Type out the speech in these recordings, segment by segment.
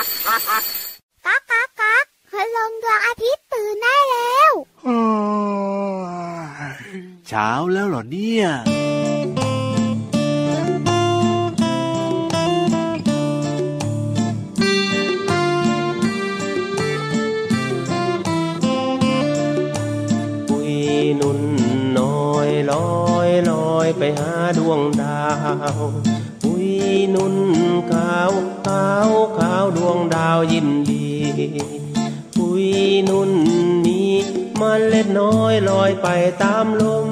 ก๊ากก๊ากก๊ากคืลงดวงอาทิตย์ตื่นได้แล้วเช้าแล้วเหรอเนี่ยปุยนุ่นน้อยลอยลอยไปหาดวงดาวปุยนุ่นขาวขาวขา วงดาวยินดี ปุยนุ่นนี้มันเล็ดน้อยลอยไปตามลม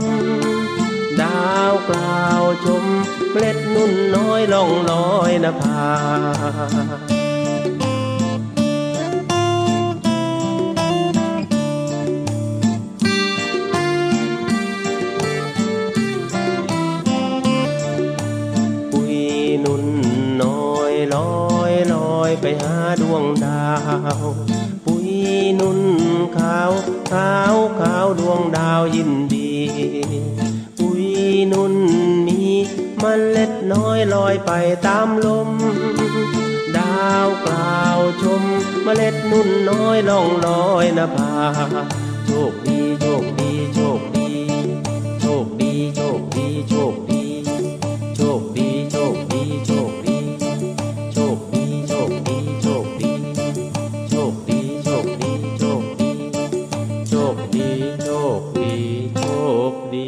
ดาวกล่าวชมเมล็ดนุ่นน้อยล่องลอยนภา ล่องลอยนภาโชคดีโชคดีโชคดีโชคดีโชคดีโชคดีโชคดีโชคดีโชคดีโชคดีโชคดีโชคดีโชคดีโชคดีโชคดีโชคดีโชคดีโชคดี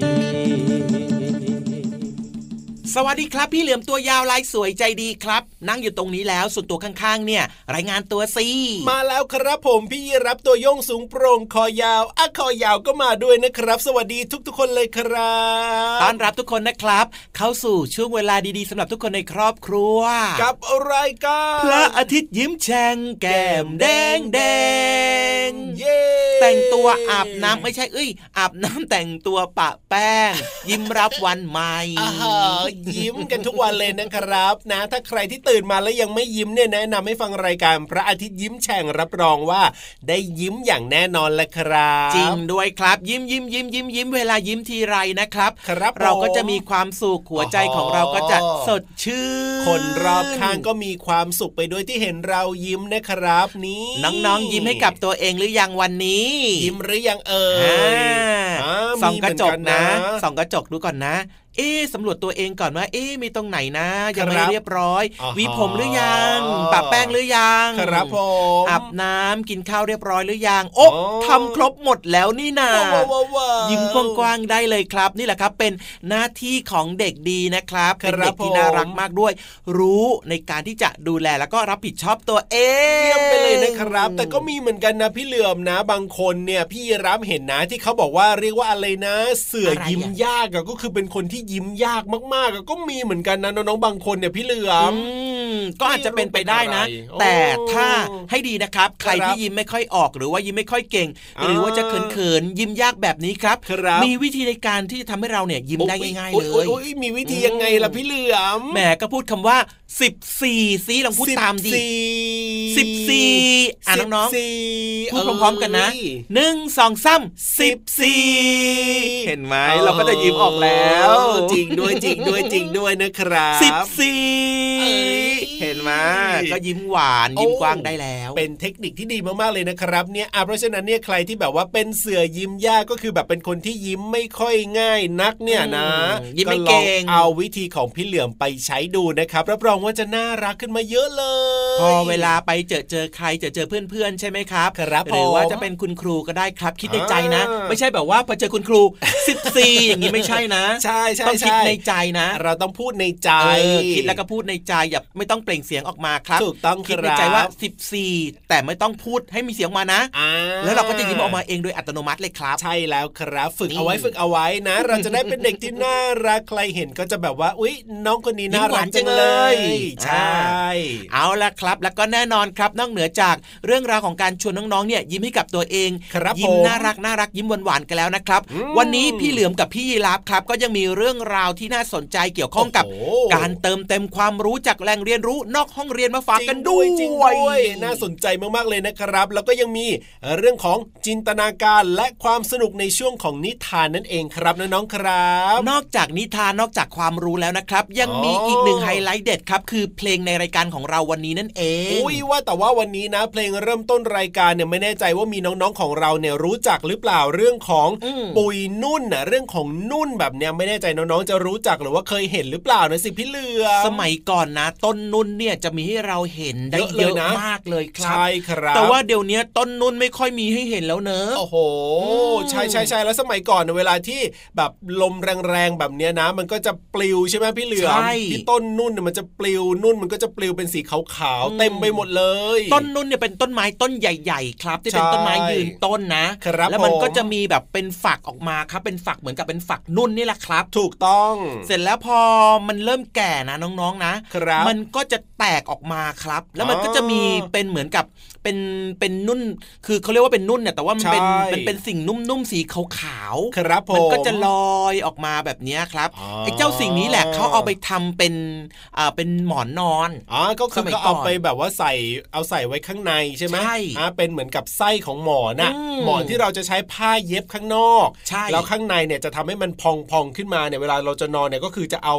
สวัสดีครับ พี่เหลือมตัวยาวลายสวยใจดีครับ นั่งอยู่ตรงนี้แล้วส่วนตัวข้างๆ เนี่ย รายงานตัวสิมาแล้วครับผมพี่ยีรับตัวโยงสูงโปร่งคอยาวอะคอยาวก็มาด้วยนะครับ สวัสดีทุกๆ คนเลยครับต้อนรับทุกคนนะครับ เข้าสู่ช่วงเวลาดีๆสำหรับทุกคนในครอบครัว กับรายการพระอาทิตย์ยิ้มแฉ่งแก้มแดงแดงเย้แต่งตัวอาบน้ำไม่ใช่เอ้ย อาบน้ำแต่งตัวปะแป้ง ยิ้มรับวันใหม่อ่าฮะยิ้มกันทุกวันเลยนะครับ นะ ถ้าใครที่ตื่นมาแล้วยังไม่ยิ้มเนี่ยแนะนำให้ฟังรายการพระอาทิตย์ยิ้มแฉ่งรับรองว่า ได้ยิ้มอย่างแน่นอนแหละครับ จริงด้วยครับ ยิ้มยิ้มยิ้มยิ้มยิ้มเวลายิ้มทีไรนะครับครับเราก็ผมจะมีความสุขหัวใจของเราก็จะสดชื่นคนรอบข้างก็มีความสุขไปด้วยที่เห็นเรายิ้มนะครับ นี่น้องๆยิ้มให้กับตัวเองหรือยังวันนี้ ยิ้มหรือยังเอ่ยอ่าอ่าส่องกระจกมีเหมือนกันะนนะส่องกระจกดูก่อนนะ เอ๊ะสำรวจตัวเองก่อนว่า เอ๊ะมีตรงไหนนะ ยังไม่ครับเรียบร้อยอ๋อหวีผมหรือยังปะแป้งหรือยังครับผมอาบน้ำกินข้าวเรียบร้อยหรือยังโอ๊ะอ๋อทำครบหมดแล้วนี่นาว้าวว้าวว้าวยิ้มกว้างๆได้เลยครับ นี่แหละครับเป็นหน้าที่ของเด็กดีนะครับครับเป็นเด็กที่ผมน่ารักมากด้วย รู้ในการที่จะดูแลแล้วก็รับผิดชอบตัวเองเยี่ยมไปเลยนะครับ แต่ก็มีเหมือนกันนะพี่เหลือมนะบางคนเนี่ยพี่รับเห็นนะที่เขาบอกว่าเรียกว่าอะไรนะ เสือยิ้มยากอะก็คือเป็นคนที่ยิ้มยากมากๆอะก็มีเหมือนกันนะน้องๆบางคนเนี่ยพี่เหลือมอืมก็อาจจะเป็นไปได้นะไม่รู้เป็นอะไรแต่ถ้าโอ้ให้ดีนะครับ ใครครับที่ยิ้มไม่ค่อยออกหรือว่ายิ้มไม่ค่อยเก่งอ่าหรือว่าจะเขินๆยิ้มยากแบบนี้ครับครับมีวิธีในการที่จะทำให้เราเนี่ยยิ้มได้ง่ายๆโอ้เลโอ้ยโอ้มีวิธียังไงล่ะพี่เหลือมแหมก็พูดคำว่าสิบสี่ซิลองพูดตามดิสิบสี่อะน้องๆสิบสี่พูดพร้อมๆกันนะเอ้ยหนึ่งสองสามสิบสี่เห็นไหมเราก็จะยิ้มออกแล้วจริงด้วยจริงด้วยจริงด้วยนะครับสิบสี่เอ้ยเห็น ไหมก็ยิ้มหวานยิ้มกว้างได้แล้ว เป็นเทคนิคที่ดีมากๆเลยนะครับเนี่ยอะเพราะฉะนั้นเนี่ยใครที่แบบว่าเป็นเสือยิ้มยากก็คือแบบเป็นคนที่ยิ้มไม่ค่อยง่ายนักเนี่ยนะอืมยิ้มไม่เก่งลอเอาวิธีของพี่เหลือมไปใช้ดูนะครับรับรองว่าจะน่ารักขึ้นมาเยอะเลย พอเวลาไปเจอเจอใครเจอเจอเพื่อนๆใช่ไหมครับครับหรือว่าผมจะเป็นคุณครูก็ได้ครับคิดในใจนะอ่าไม่ใช่แบบว่าพอเจอคุณครู 14 อย่างนี้ไม่ใช่นะ ใช่ใช่ต้องคิดใช่ในใจนะ เราต้องพูดในใจเออคิดแล้วก็พูดในใจอย่าไม่ต้องเปล่งเสียงออกมาครับถูกต้องคิดคในรับใจว่า 14 แต่ไม่ต้องพูดให้มีเสียงออกมานะอ่าแล้วเราก็จะยิ้มออกมาเองโดยอัตโนมัติเลยครับ ใช่แล้วครับ ฝึกนี่เอาไว้ฝึกเอาไว้นะ เราจะได้เป็นเด็กที่น่ารักใครเห็นก็จะแบบว่าอุ๊ย น้องคนนี้น่ารักจังเลย ใช่ เอาละครับ แล้วก็แน่นอนครับนอกเหนือจากเรื่องราวของการชวนน้องๆเนี่ยยิ้มให้กับตัวเองครับยิ้มผมน่ารักน่ารักยิ้มหวานๆกันแล้วนะครับอืมวันนี้พี่เหลือมกับพี่ยีรับครับ ก็ยังมีเรื่องราวที่น่าสนใจเกี่ยวข้องกับโอ้โหการเติมเต็มความรู้จากแหล่งเรียนรู้นอกห้องเรียนมาฝากกันจริงด้วยจริงด้วยน่าสนใจมากๆเลยนะครับ แล้วก็ยังมีเรื่องของจินตนาการและความสนุกในช่วงของนิทานนั่นเองครับน้องๆครับ นอกจากนิทานนอกจากความรู้แล้วนะครับ ยังมีอ๋ออีอีกหนึ่งไฮไลท์เด็ดครับคือเพลงในรายการของเราวันนี้นั่นเองอุ้ยว่าแต่ว่าวันนี้นะ เพลงเริ่มต้นรายการเนี่ยไม่แน่ใจว่ามีน้องๆของเราเนี่ยรู้จักหรือเปล่าเรื่องของอืมปุยนุ่นนะเรื่องของนุ่นแบบเนี้ยไม่แน่ใจน้องๆจะรู้จักหรือว่าเคยเห็นหรือเปล่านะสิพี่เหลือมสมัยก่อนนะ ต้นนุ่นเนี่ยจะมีให้เราเห็นได้เยอะเลเยยอะนะมากเลยครัใช่ครับ แต่ว่าเดี๋ยวนี้ต้นนุ่นไม่ค่อยมีให้เห็นแล้วเนอะโอ้โหอืมใช่ใช่ใช่แล้วสมัยก่อนเนยเวลาที่แบบลมแรงๆแบบเนี้ยนะ มันก็จะปลิวใช่ไหมพี่เหลือมใช่ที่ต้นนุ่นเนี่ยมันจะปลิวนุ่นมันก็จะปลิวเป็นสีขาวอืมๆเต็มไปหมดเลย ต้นนุ่นเนี่ยเป็นต้นไม้ต้นใหญ่ๆ ครับ ที่เป็นใช่ต้นไม้ยืนต้นนะครับแล้วมันผมก็จะมีแบบเป็นฝักออกมาครับเป็นฝักเหมือนกับเป็นฝักนุ่นนี่แหละครับ ถูกต้อง เสร็จแล้วพอมันเริ่มแก่นะน้องๆนะครับมันก็จะแตกออกมาครับ แล้วมันก็จะมีเป็นเหมือนกับเป็นเป็นนุ่น คือเขาเรียกว่าเป็นนุ่นเนี่ยแต่ว่ามันเป็นใช่มันเป็นสิ่งนุ่มๆสีขาวๆครับผมมันก็จะลอยออกมาแบบเนี้ยครับอ๋อไอ้เจ้าสิ่งนี้แหละเขาเอาไปทำเป็นอ่าเป็นหมอนนอนอ๋อก็คือสมัยก็เอาก่อนไปแบบว่าใส่เอาใส่ไว้ข้างในใช่ไหมใช่อ่าเป็นเหมือนกับไส้ของหมอนน่ะอืมหมอนที่เราจะใช้ผ้าเย็บข้างนอกใช่แล้วข้างในเนี่ยจะทำให้มันพองๆขึ้นมาเนี่ยเวลาเราจะนอนเนี่ยก็คือจะเอา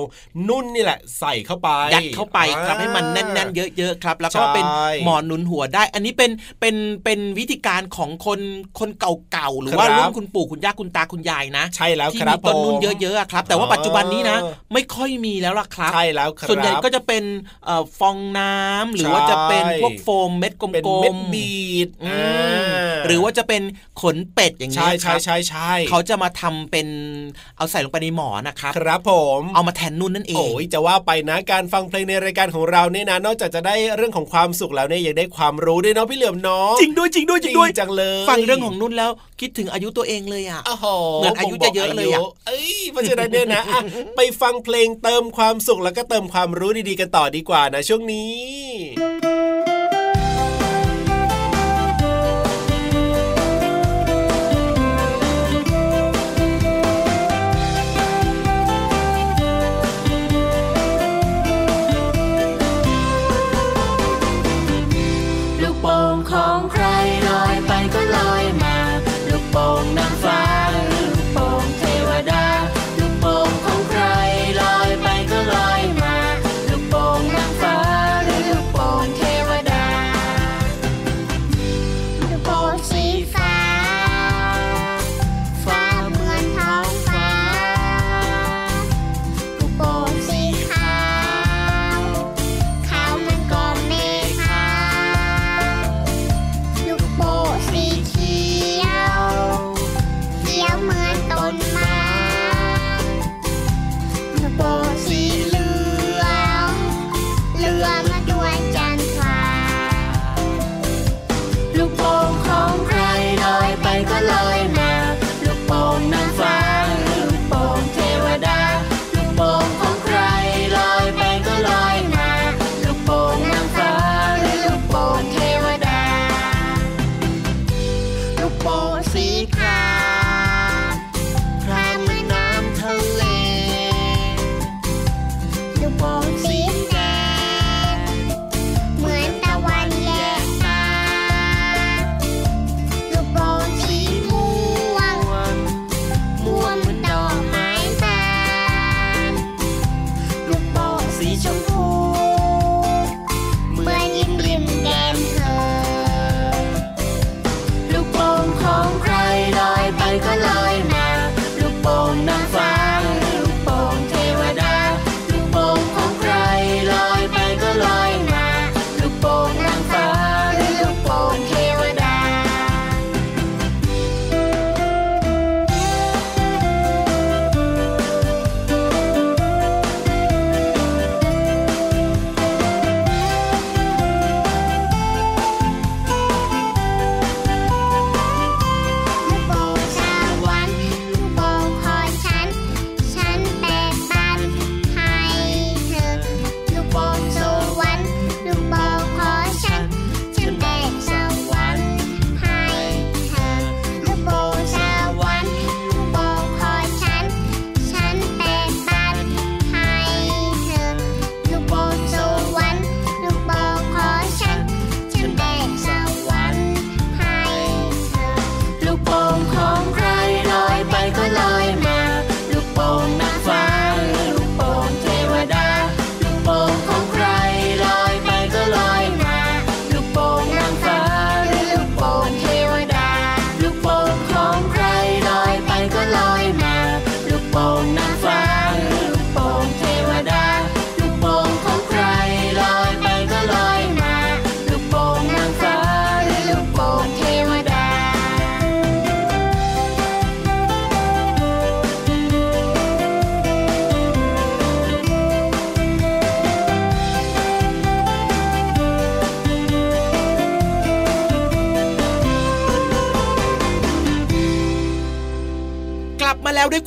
นุ่นนี่แหละใส่เข้าไปยัดเข้าไปครับอ่าให้มันแน่นๆเยอะๆครับ แล้วก็ใช่เป็นหมอนหนุนหัวได้อันนี้เป็นเป็นเป็นวิธีการของคนคนเก่าๆหรือว่าครับรุ่นคุณปู่คุณย่าคุณตาคุณยายนะใช่แล้วที่ครัมีบต้นนุ่นผมเยอะๆอะครับ แต่ว่าอ๋อปัจจุบันนี้นะ ไม่ค่อยมีแล้วล่ะครับใช่แล้วครับส่วนใหญ่ก็จะเป็นเอ่อฟองน้ำหรือว่าจะเป็นพวกโฟมเม็ดกลมๆเป็นเม็ดบีดอือ่ามหรือว่าจะเป็นขนเป็ดอย่างเงี้ใช่ยคใช่รับใช่ใช่เขาจะมาทำเป็นเอาใส่ลงไปในหมอนนะครับครับ ผมเอามาแทนนุ่นนั่นเองโอ้ยจะว่าไปนะการฟังเพลงในรายการของเราเนี่ยนะนอกจากจะได้เรื่องของความสุขแล้วเนี่ยยังได้ความรู้ด้วยเนาะพี่เหลือมเนาะจริงด้วยจริงด้วยจริงด้วยจังเลยฟังเรื่องของนุ่นแล้วคิดถึงอายุตัวเองเลยอะโอ้โหเหมือนอายุจะเยอะเลยอะบ่งบกาเอ้ยเพราะฉะนั้นเนี่ยนะอะไปฟังเพลงเติมความสุขแล้วก็เติมความรู้ดีๆกันต่อดีกว่านะช่วงนี้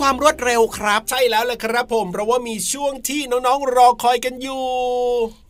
ความรวดเร็วครับ ใช่แล้วแหละครับผม เพราะว่ามีช่วงที่น้องๆรอคอยกันอยู่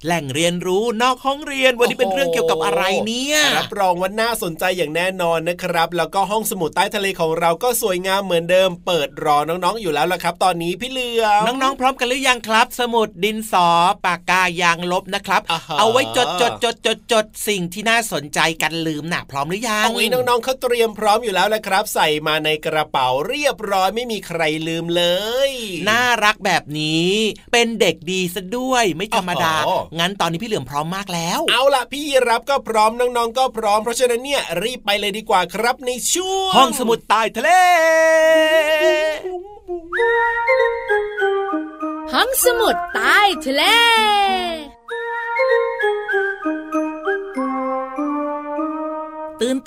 แหล่งเรียนรู้นอกห้องเรียนวันนี้เป็นเรื่องเกี่ยวกับอะไรเนี่ยรับรองว่าน่าสนใจอย่างแน่นอนนะครับ แล้วก็ห้องสมุดใต้ทะเลของเราก็สวยงามเหมือนเดิม เปิดรอน้องๆอยู่แล้วล่ะครับ ตอนนี้พี่เหลือมน้องๆพร้อมกันหรือยังครับ สมุดดินสอปากกายางลบนะครับอ่าฮะเอาไว้จดจดจดจดจดสิ่งที่น่าสนใจกันลืมน่ะพร้อมหรือยังเอาไว้น้องๆเขาเตรียมพร้อมอยู่แล้วแหละครับ ใส่มาในกระเป๋าเรียบร้อยไม่มีใครลืมเลย น่ารักแบบนี้เป็นเด็กดีซะด้วยไม่ธรรมดาโอ้โหงั้นตอนนี้พี่เหลือมพร้อมมากแล้ว เอาล่ะพี่ยีรับก็พร้อมน้องๆ ก็พร้อมเพราะฉะนั้นเนี่ยรีบไปเลยดีกว่าครับในช่วงห้องสมุดใต้ทะเล ห้องสมุดใต้ทะเล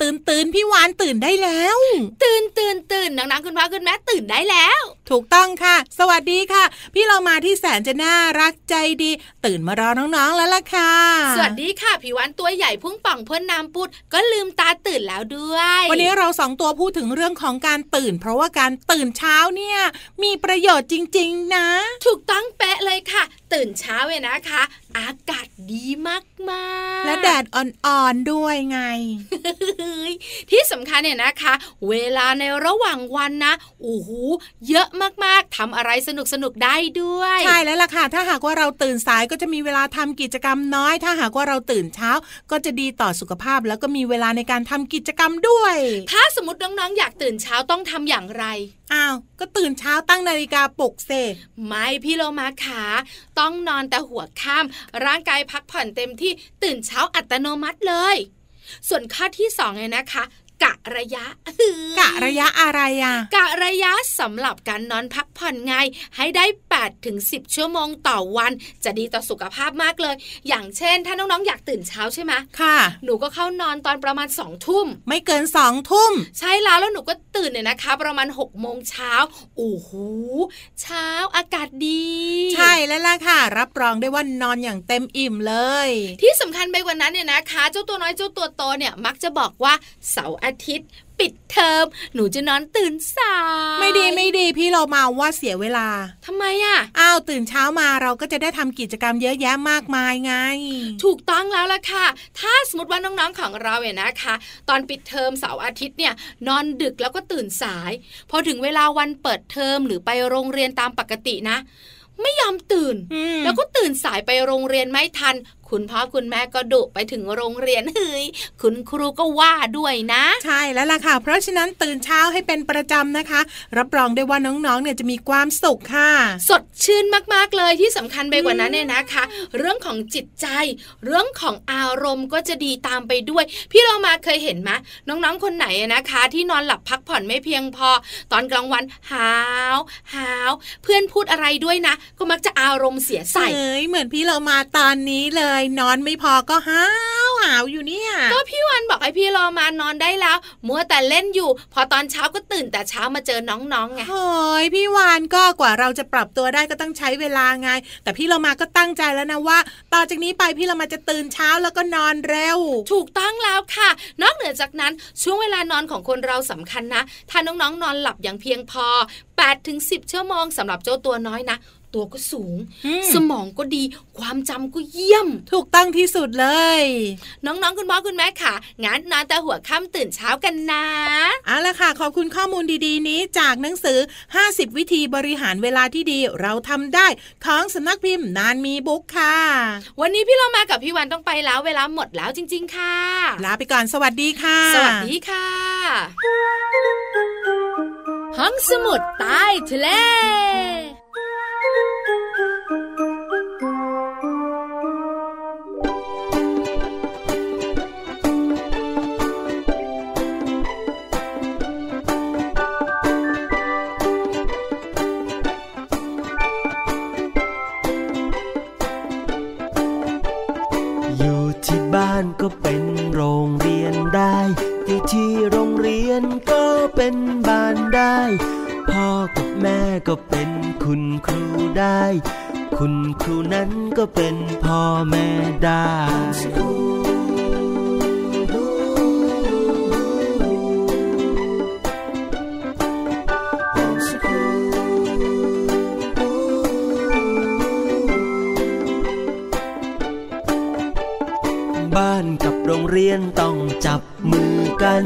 ตื่นตื่นตื่นพี่วานตื่นได้แล้ว ตื่นตื่นตื่นน้องๆคุณพ่อคุณแม่ตื่นได้แล้ว ถูกต้องค่ะ สวัสดีค่ะ พี่เรามาที่แสนจะน่ารักใจดี ตื่นมารอน้องๆแล้วล่ะค่ะ สวัสดีค่ะพี่วันตัวใหญ่พุ่งป่องเพื่อนน้ำปุดก็ลืมตาตื่นแล้วด้วย วันนี้เราสองตัวพูดถึงเรื่องของการตื่น เพราะว่าการตื่นเช้าเนี่ยมีประโยชน์จริง ๆ นะ ถูกต้องเป๊ะเลยค่ะ ตื่นเช้าเลยนะคะ อากาศดีมากๆและแดดอ่อนๆด้วยไงเฮ้ยที่สำคัญเนี่ยนะคะ เวลาในระหว่างวันนะโอ้โหเยอะมากๆทำอะไรสนุกสนุกๆได้ด้วย ใช่แล้วล่ะค่ะ ถ้าหากว่าเราตื่นสายก็จะมีเวลาทำกิจกรรมน้อย ถ้าหากว่าเราตื่นเช้า ก็จะดีต่อสุขภาพ แล้วก็มีเวลาในการทำกิจกรรมด้วย ถ้าสมมติน้องๆอยากตื่นเช้าต้องทำอย่างไรอ้าว ก็ตื่นเช้าตั้งนาฬิกาปลุกเซไม่พี่โลมาขาต้องนอนแต่หัวค่ำร่างกายพักผ่อนเต็มที่ตื่นเช้าอัตโนมัติเลย ส่วนข้อที่สองเนี่ยนะคะ กะระยะกะระยะอะไรอะกะระยะสำหรับการนอนพักผ่อนไงให้ได้8ถึง10 ชั่วโมงต่อวัน จะดีต่อสุขภาพมากเลย อย่างเช่น ถ้าน้องๆอยากตื่นเช้าใช่ไหมค่ะ หนูก็เข้านอนตอนประมาณ2องทุ่ม ไม่เกินสองทุ่ม ใช่แล้วแล้วหนูก็ตื่นเนี่ยนะคะ ประมาณ6กโมงเช้าโอ้โหเช้าอากาศดี ใช่แล้วล่ะค่ะ รับรองได้ว่านอนอย่างเต็มอิ่มเลย ที่สำคัญไปกว่านั้นเนี่ยนะคะ เจ้าตัวน้อยเจ้าตัวโตเนี่ยมักจะบอกว่าเสาร์อาทิตย์ ปิดเทอมหนูจะนอนตื่นสายไม่ดีไม่ดีพี่เรามาว่าเสียเวลาทำไมอะอ้าวตื่นเช้ามาเราก็จะได้ทำกิจกรรมเยอะแยะมากมายไง ถูกต้องแล้วล่ะค่ะ ถ้าสมมติว่าน้องๆของเราเนี่ยนะคะ ตอนปิดเทอมเสาร์อาทิตย์เนี่ยนอนดึกแล้วก็ตื่นสาย พอถึงเวลาวันเปิดเทอมหรือไปโรงเรียนตามปกตินะไม่ยอมตื่นอืมแล้วก็ตื่นสายไปโรงเรียนไม่ทัน คุณพ่อคุณแม่ก็ดุไปถึงโรงเรียนเฮ้ยคุณครูก็ว่าด้วยนะ ใช่แล้วล่ะค่ะ เพราะฉะนั้นตื่นเช้าให้เป็นประจำนะคะ รับรองได้ว่าน้องๆเนี่ยจะมีความสุขค่ะ สดชื่นมากๆเลยที่สำคัญไปกว่านั้นเนี่ยนะคะ เรื่องของจิตใจ เรื่องของอารมณ์ก็จะดีตามไปด้วย พี่เรามาเคยเห็นไหมน้องๆคนไหนอะนะคะ ที่นอนหลับพักผ่อนไม่เพียงพอ ตอนกลางวันหาวหาวเพื่อนพูดอะไรด้วยนะ ก็มักจะอารมณ์เสียใส่เอ้ยเหมือนพี่เรามาตอนนี้เลยนอนไม่พอก็หาวหาวอยู่เนี่ย ก็พี่วันบอกให้พี่เรามานอนได้แล้ว มัวแต่เล่นอยู่ พอตอนเช้าก็ตื่นแต่เช้ามาเจอน้องๆไงโอ้ยพี่วานก็กว่าเราจะปรับตัวได้ก็ต้องใช้เวลาไง แต่พี่เรามาก็ตั้งใจแล้วนะว่าต่อจากนี้ไปพี่เรามาจะตื่นเช้าแล้วก็นอนเร็ว ถูกต้องแล้วค่ะ นอกเหนือจากนั้นช่วงเวลานอนของคนเราสำคัญนะ ถ้าน้องๆนนอนหลับอย่างเพียงพอ8ถึง10 ชั่วโมงสำหรับเจ้าตัวน้อยนะ ตัวก็สูงอืมสมองก็ดี ความจำก็เยี่ยม ถูกต้องที่สุดเลย น้องๆ คุณพ่อคุณแม่ค่ะ งั้นนอนแต่หัวค่ำตื่นเช้ากันนะเอาละค่ะ ขอบคุณข้อมูลดีๆ นี้จากหนังสือ 50 วิธีบริหารเวลาที่ดีเราทำได้ของสำนักพิมพ์นานมีบุ๊กค่ะ วันนี้พี่เรามากับพี่วันต้องไปแล้วเวลาหมดแล้วจริง ๆ ค่ะ ลาไปก่อนสวัสดีค่ะ สวัสดีค่ะห้องสมุดใต้ทะเล พ่อกับแม่ก็เป็นคุณครูได้ คุณครูนั้นก็เป็นพ่อแม่ได้บ้านกับโรงเรียนต้องจับมือกัน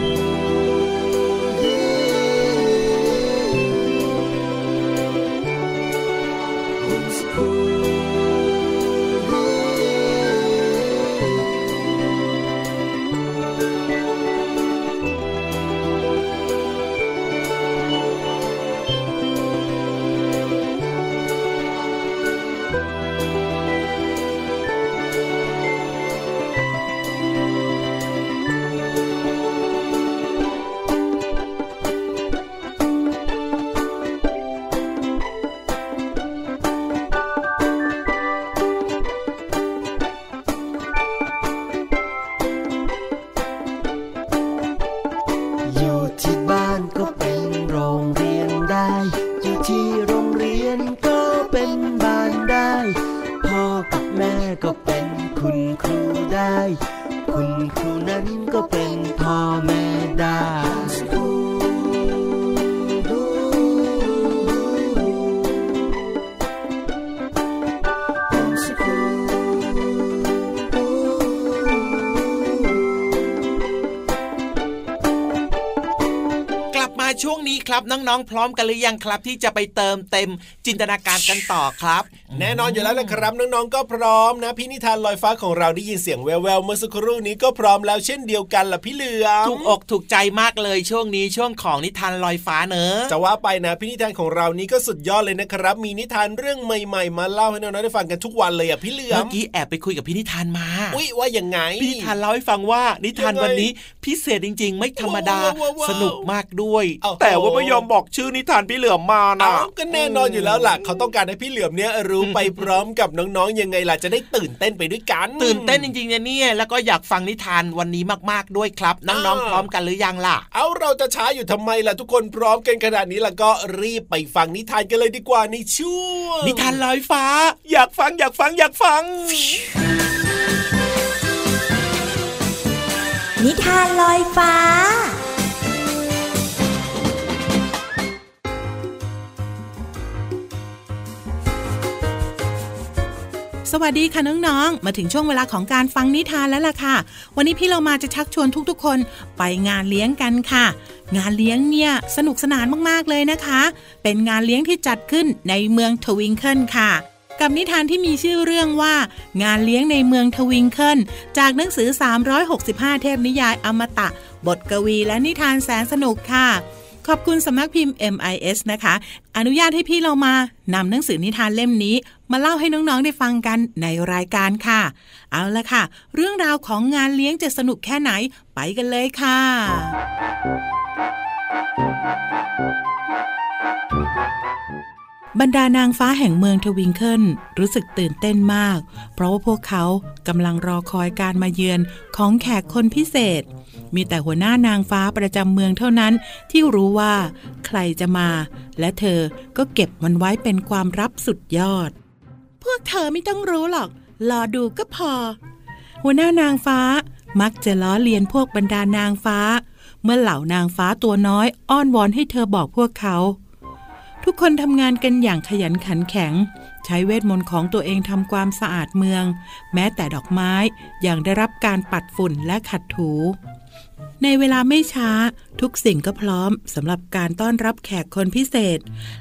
ครับน้องๆ พร้อมกันหรือยังครับ ที่จะไปเติมเต็มจินตนาการกันต่อครับ แน่นอนอยู่แล้วนะครับน้องๆ ก็พร้อมนะพี่นิทานลอยฟ้าของเราได้ยินเสียงแววๆเมื่อสักครู่นี้ก็พร้อมแล้วเช่นเดียวกันล่ะพี่เหลือมถูกอกถูกใจมากเลยช่วงนี้ช่วงของนิทานลอยฟ้าเนอะจะว่าไปนะพี่นิทานของเรานี้ก็สุดยอดเลยนะครับ มีนิทานเรื่องใหม่ๆ มาเล่าให้น้องๆได้ฟังกันทุกวันเลยอะพี่เหลือเมื่มอกี้แอบไปคุยกับพี่นิทานมาอุ้ยว่ายังไงพี่นิทานเล่าให้ฟังว่านิทานวันนี้พิเศษจริง ๆ ไม่ธรรมดาว้าวว้าวว้าวสนุกมากด้วยโอ้โหแต่ว่าไม่ยอมบอกชื่อนิทานพี่เหลือมมานะอ้าวก็แน่นอนอยู่แล้วล่ะเขาต้องการให้พี่เหลือมเนี้ยรู้ไปพร้อมกับน้องๆยังไงล่ะจะได้ตื่นเต้นไปด้วยกัน ตื่นเต้นจริงๆเนี่ยเนี่ย แล้วก็อยากฟังนิทานวันนี้มากๆด้วยครับ น้องๆพร้อมกันหรือยังล่ะ เอาเราจะช้าอยู่ทำไมล่ะทุกคนพร้อมกันขนาดนี้แล้วก็รีบไปฟังนิทานกันเลยดีกว่าในช่วงนิทานลอยฟ้า อยากฟังอยากฟังอยากฟัง นิทานลอยฟ้า สวัสดีค่ะน้องๆ มาถึงช่วงเวลาของการฟังนิทานแล้วล่ะค่ะ วันนี้พี่เรามาจะชักชวนทุกๆ คนไปงานเลี้ยงกันค่ะ งานเลี้ยงเนี่ยสนุกสนานมากๆเลยนะคะ เป็นงานเลี้ยงที่จัดขึ้นในเมืองทวิงเกิลค่ะ กับนิทานที่มีชื่อเรื่องว่า งานเลี้ยงในเมืองทวิงเกิลจากหนังสือ 365 เทพนิยายอมตะ บทกวีและนิทานแสนสนุกค่ะ ขอบคุณสำนักพิมพ์ MIS นะคะ อนุญาตให้พี่เรามานำหนังสือนิทานเล่มนี้ มาเล่าให้น้องๆได้ฟังกันในรายการค่ะ เอาละค่ะ เรื่องราวของงานเลี้ยงจะสนุกแค่ไหนไปกันเลยค่ะ บรรดานางฟ้าแห่งเมืองทวิงเกิลรู้สึกตื่นเต้นมาก เพราะว่าพวกเขากำลังรอคอยการมาเยือนของแขกคนพิเศษ มีแต่หัวหน้านางฟ้าประจำเมืองเท่านั้นที่รู้ว่าใครจะมา และเธอก็เก็บมันไว้เป็นความลับสุดยอด พวกเธอไม่ต้องรู้หรอก รอดูก็พอ หัวหน้านางฟ้ามักจะล้อเลียนพวกบรรดานางฟ้า เมื่อเหล่านางฟ้าตัวน้อยอ้อนวอนให้เธอบอกพวกเขา ทุกคนทำงานกันอย่างขยันขันแข็ง ใช้เวทมนต์ของตัวเองทำความสะอาดเมือง แม้แต่ดอกไม้ยังได้รับการปัดฝุ่นและขัดถู ในเวลาไม่ช้า ทุกสิ่งก็พร้อมสำหรับการต้อนรับแขกคนพิเศษ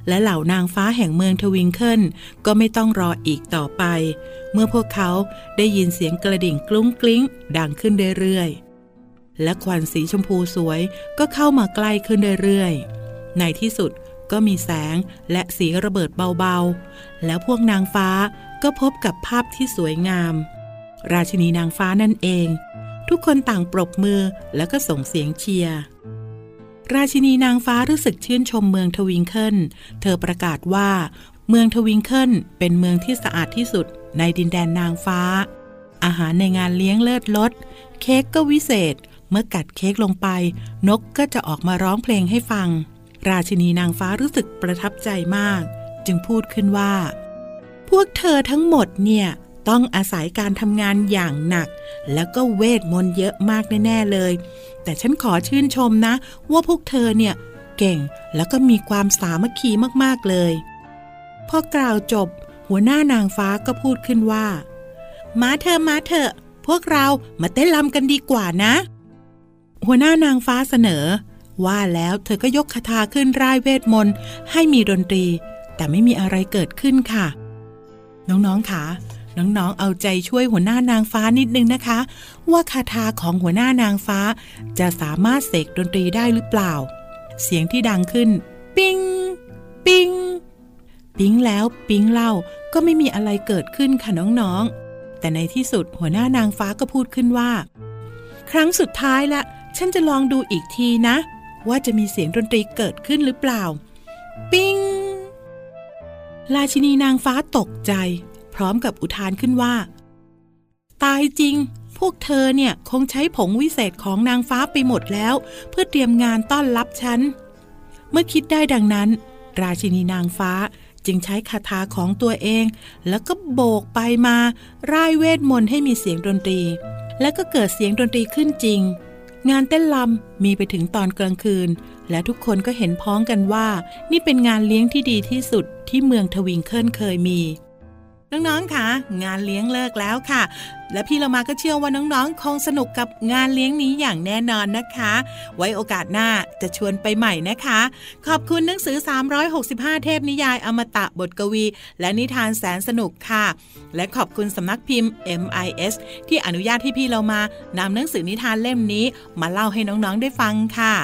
และเหล่านางฟ้าแห่งเมืองทวิงเคิลก็ไม่ต้องรออีกต่อไป เมื่อพวกเขาได้ยินเสียงกระดิ่งกลุ้งกลิ้ง ดังขึ้นเรื่อยๆ และควันสีชมพูสวยก็เข้ามาใกล้ขึ้นเรื่อยๆ ในที่สุดก็มีแสงและสีระเบิดเบาๆ แล้วพวกนางฟ้าก็พบกับภาพที่สวยงาม ราชินีนางฟ้านั่นเอง ทุกคนต่างปรบมือแล้วก็ส่งเสียงเชียร์ราชินีนางฟ้ารู้สึกชื่นชมเมืองทวิงเคิล เธอประกาศว่า เมืองทวิงเคิลเป็นเมืองที่สะอาดที่สุดในดินแดนนางฟ้า อาหารในงานเลี้ยงเลิศรสเค้กก็วิเศษ เมื่อกัดเค้กลงไป นกก็จะออกมาร้องเพลงให้ฟัง ราชินีนางฟ้ารู้สึกประทับใจมาก จึงพูดขึ้นว่า พวกเธอทั้งหมดเนี่ย ต้องอาศัยการทำงานอย่างหนัก แล้วก็เวทมนต์เยอะมากแน่ ๆ เลย แต่ฉันขอชื่นชมนะ ว่าพวกเธอเนี่ย เก่งแล้วก็มีความสามัคคีมาก ๆ เลย พอกล่าวจบ หัวหน้านางฟ้าก็พูดขึ้นว่า มาเธอมาเถอะ พวกเรามาเต้นรำกันดีกว่านะ หัวหน้านางฟ้าเสนอ ว่าแล้วเธอก็ยกคาถาขึ้นร่ายเวทมนต์ให้มีดนตรี แต่ไม่มีอะไรเกิดขึ้นค่ะน้องๆค่ะ น้องๆ เอาใจช่วยหัวหน้านางฟ้านิดนึงนะคะ ว่าคาถาของหัวหน้านางฟ้า จะสามารถเสกดนตรีได้หรือเปล่า เสียงที่ดังขึ้น ปิงปิงปิงแล้วปิงเล่าก็ไม่มีอะไรเกิดขึ้นค่ะน้องๆ แต่ในที่สุดหัวหน้านางฟ้าก็พูดขึ้นว่า ครั้งสุดท้ายละ ฉันจะลองดูอีกทีนะ ว่าจะมีเสียงดนตรีเกิดขึ้นหรือเปล่า ปิงราชินีนางฟ้าตกใจ ร้อมกับอุทานขึ้นว่า ตายจริง พวกเธอเนี่ยคงใช้ผงวิเศษของนางฟ้าไปหมดแล้ว เพื่อเตรียมงานต้อนรับฉัน เมื่อคิดได้ดังนั้น ราชินีนางฟ้าจึงใช้คาถาของตัวเอง แล้วก็โบกไปมาร่ายเวทมนต์ให้มีเสียงดนตรี แล้วก็เกิดเสียงดนตรีขึ้นจริง งานเต้นลำมีไปถึงตอนกลางคืน และทุกคนก็เห็นพ้องกันว่า นี่เป็นงานเลี้ยงที่ดีที่สุดที่เมืองทวิงเคิลเคยมี น้องๆค่ะ งานเลี้ยงเลิกแล้วค่ะ และพี่เรามาก็เชื่อว่าน้องๆ คงสนุกกับงานเลี้ยงนี้อย่างแน่นอนนะคะ ไว้โอกาสหน้าจะชวนไปใหม่นะคะ ขอบคุณหนังสือ 365 เทพนิยาย อมตะบทกวี และนิทานแสนสนุกค่ะ และขอบคุณสำนักพิมพ์ MIS ที่อนุญาตให้พี่เรามานำหนังสือนิทานเล่มนี้ มาเล่าให้น้องๆได้ฟังค่ะ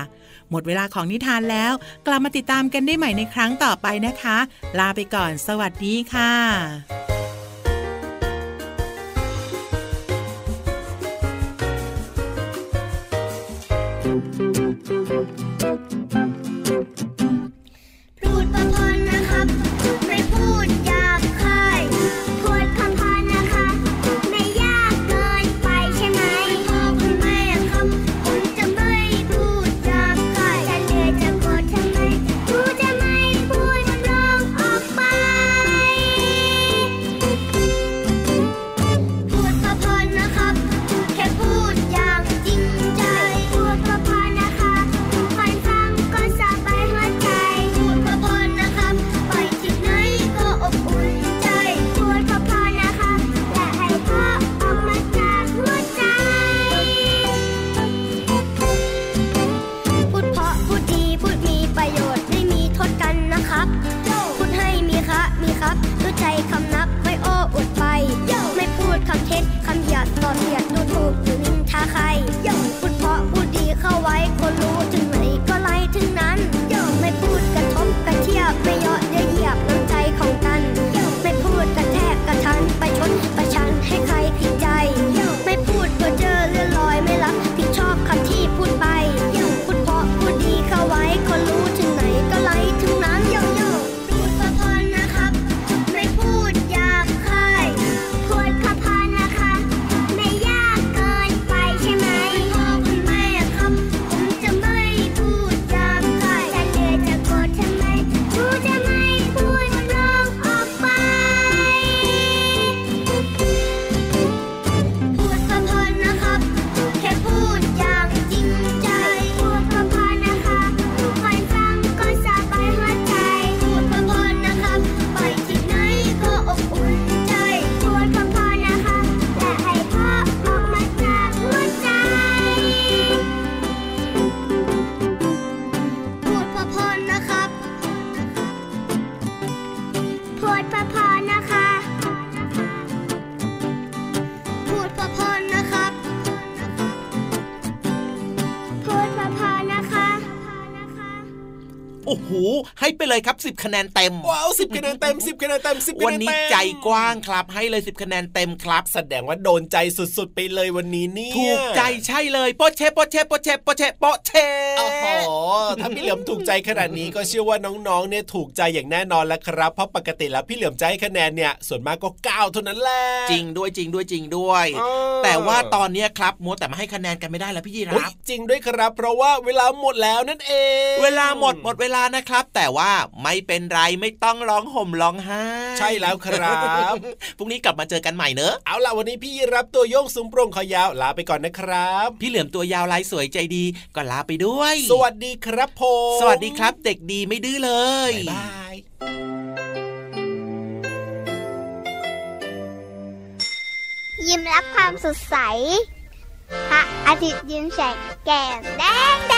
หมดเวลาของนิทานแล้ว กลับมาติดตามกันได้ใหม่ในครั้งต่อไปนะคะ ลาไปก่อน สวัสดีค่ะ พู ไปเลยครับ 10คะแนนเต็มว้าวสิบคะแนนเต็มสิบคะแนนเต็มสิบคะแนนเต็มวันนี้ใจกว้างครับ ให้เลย10คะแนนเต็มครับ แสดงว่าโดนใจสุดๆ ไปเลยวันนี้เนี่ยถูกใจใช่เลยโปะเชโปะเชโปะเชโปะเชโปะเชโอ้โหถ้าพี่เหลือมถูกใจขนาดนี้ก็เชื่อว่าน้องๆเนี่ยถูกใจอย่างแน่นอนแล้วครับ เพราะปกติแล้วพี่เหลือมใจให้คะแนนเนี่ยส่วนมากก็เก้าเท่านั้นแหละจริงด้วยจริงด้วยจริงด้วยเออแต่ว่าตอนเนี้ยครับมัวแต่มาให้คะแนนกันไม่ได้แล้วพี่ยีราอุ๊ยฟจริงด้วยครับ เพราะว่าเวลาหมดแล้วนั่นเอง เวลาหมดหมดเวลานะครับ แต่ว่าไม่เป็นไรไม่ต้องร้องห่มร้องไห้ใช่แล้วครับพรุ่งนี้กลับมาเจอกันใหม่เนอะเอาล่ะวันนี้พี่รับตัวโยงสูงโปร่งคอยาวลาไปก่อนนะครับ พี่เหลือมตัวยาวลายสวยใจดีก็ลาไปด้วย สวัสดีครับผมสวัสดีครับ เด็กดีไม่ดื้อเลยบ๊ายบายยิ้มรับความสดใสพระอาทิตย์ยิ้มแฉกแก้มแดงแด